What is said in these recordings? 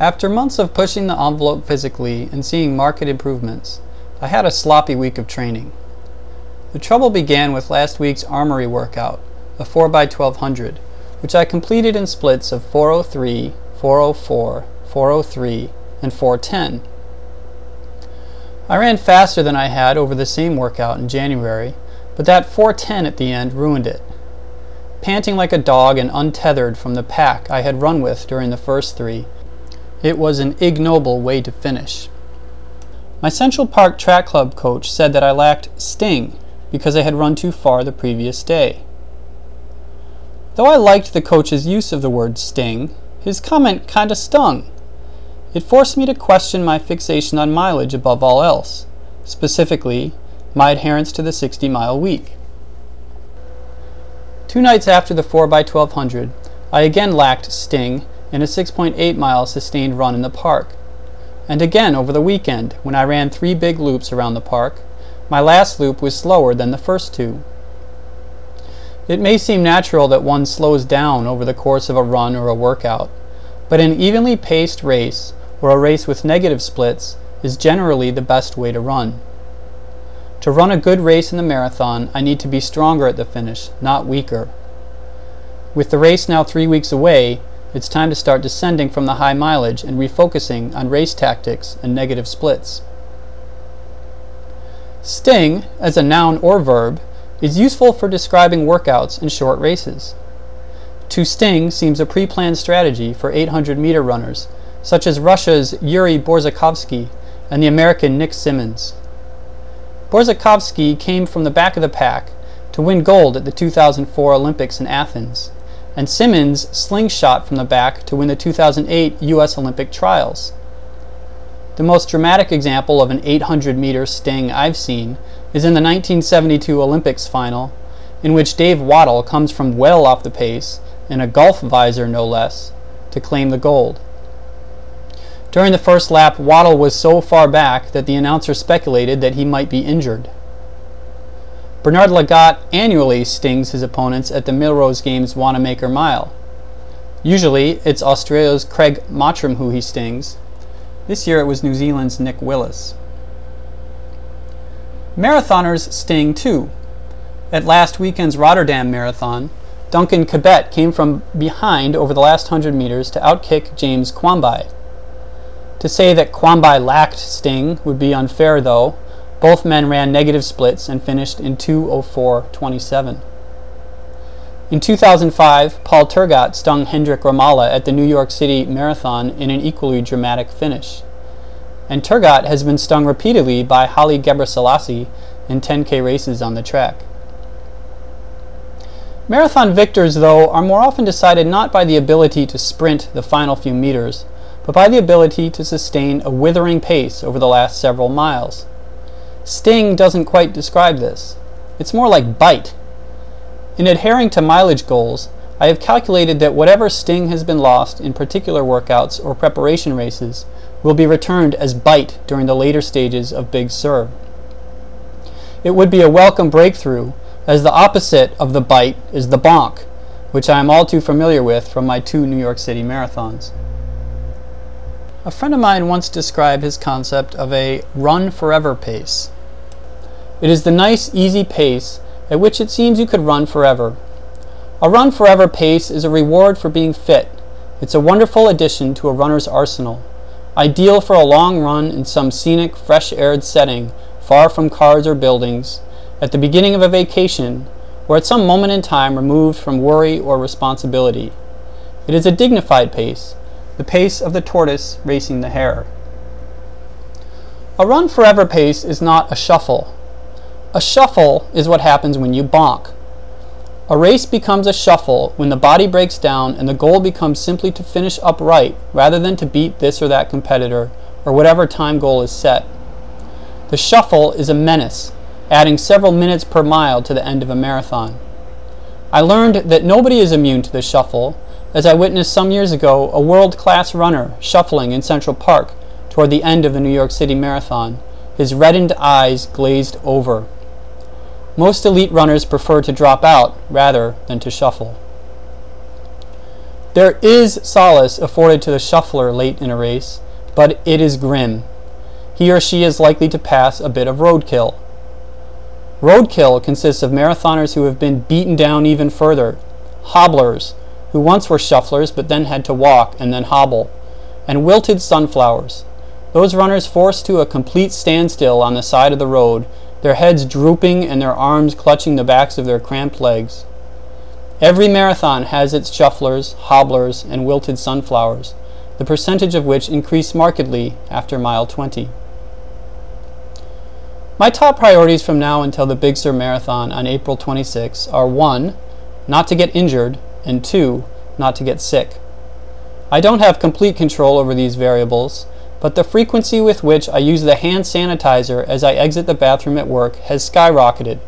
After months of pushing the envelope physically and seeing marked improvements, I had a sloppy week of training. The trouble began with last week's armory workout, a 4x1200, which I completed in splits of 403, 404, 403, and 410. I ran faster than I had over the same workout in January, but that 410 at the end ruined it. Panting like a dog and untethered from the pack I had run with during the first three, it was an ignoble way to finish. My Central Park Track Club coach said that I lacked sting because I had run too far the previous day. Though I liked the coach's use of the word sting, his comment kinda stung. It forced me to question my fixation on mileage above all else, specifically, my adherence to the 60 mile week. Two nights after the 4x1200, I again lacked sting in a 6.8 mile sustained run in the park. And again over the weekend, when I ran three big loops around the park, my last loop was slower than the first two. It may seem natural that one slows down over the course of a run or a workout, but an evenly paced race or a race with negative splits is generally the best way to run. To run a good race in the marathon, I need to be stronger at the finish, not weaker. With the race now three weeks away, it's time to start descending from the high mileage and refocusing on race tactics and negative splits. Sting, as a noun or verb, is useful for describing workouts and short races. To sting seems a pre planned strategy for 800 meter runners, such as Russia's Yuri Borzakovsky and the American Nick Symmonds. Borzakovsky came from the back of the pack to win gold at the 2004 Olympics in Athens, and Symmonds slingshot from the back to win the 2008 U.S. Olympic trials. The most dramatic example of an 800 meter sting I've seen is in the 1972 Olympics final, in which Dave Wottle comes from well off the pace, in a golf visor no less, to claim the gold. During the first lap, Wottle was so far back that the announcer speculated that he might be injured. Bernard Lagat annually stings his opponents at the Milrose Games Wanamaker Mile. Usually, it's Australia's Craig Mottram who he stings, this year it was New Zealand's Nick Willis. Marathoners sting too. At last weekend's Rotterdam Marathon, Duncan Kibet came from behind over the last 100 meters to outkick James Kwambai. To say that Kwambai lacked sting would be unfair though. Both men ran negative splits and finished in 204.27. In 2005, Paul Tergat stung Hendrik Ramaala at the New York City Marathon in an equally dramatic finish. And Tergat has been stung repeatedly by Haile Gebrselassie in 10K races on the track. Marathon victors, though, are more often decided not by the ability to sprint the final few meters, but by the ability to sustain a withering pace over the last several miles. Sting doesn't quite describe this. It's more like bite in adhering to mileage goals, I have calculated that whatever sting has been lost in particular workouts or preparation races will be returned as bite during the later stages of Big Sur. It would be a welcome breakthrough, as the opposite of the bite is the bonk, which I am all too familiar with from my two New York City marathons. A friend of mine once described his concept of a run forever pace. It is the nice, easy pace at which it seems you could run forever. A run forever pace is a reward for being fit. It's a wonderful addition to a runner's arsenal, ideal for a long run in some scenic, fresh aired setting far from cars or buildings, at the beginning of a vacation, or at some moment in time removed from worry or responsibility. It is a dignified pace, the pace of the tortoise racing the hare. A run forever pace is not a shuffle, a shuffle is what happens when you bonk. A race becomes a shuffle when the body breaks down and the goal becomes simply to finish upright rather than to beat this or that competitor or whatever time goal is set. The shuffle is a menace, adding several minutes per mile to the end of a marathon. I learned that nobody is immune to the shuffle, as I witnessed some years ago a world class runner shuffling in Central Park toward the end of the New York City Marathon, his reddened eyes glazed over. Most elite runners prefer to drop out rather than to shuffle. There is solace afforded to the shuffler late in a race, but it is grim. He or she is likely to pass a bit of roadkill. Roadkill consists of marathoners who have been beaten down even further, hobblers, who once were shufflers but then had to walk and then hobble, and wilted sunflowers, those runners forced to a complete standstill on the side of the road, their heads drooping and their arms clutching the backs of their cramped legs. Every marathon has its shufflers, hobblers, and wilted sunflowers, the percentage of which increase markedly after mile 20. My top priorities from now until the Big Sur Marathon on April 26 are 1. Not to get injured, and 2. Not to get sick. I don't have complete control over these variables, but the frequency with which I use the hand sanitizer as I exit the bathroom at work has skyrocketed,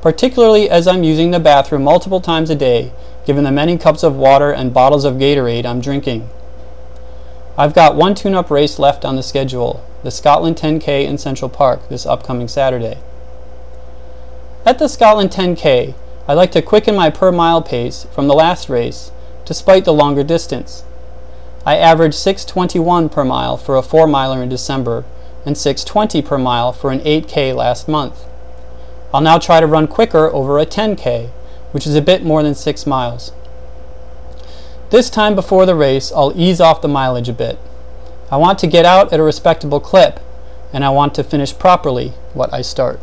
particularly as I'm using the bathroom multiple times a day, given the many cups of water and bottles of Gatorade I'm drinking. I've got one tune up race left on the schedule, the Scotland 10K in Central Park, this upcoming Saturday. At the Scotland 10K, I like to quicken my per mile pace from the last race, despite the longer distance. I averaged 621 per mile for a 4 miler in December and 620 per mile for an 8K last month. I'll now try to run quicker over a 10K, which is a bit more than 6 miles. This time before the race, I'll ease off the mileage a bit. I want to get out at a respectable clip, and I want to finish properly what I start.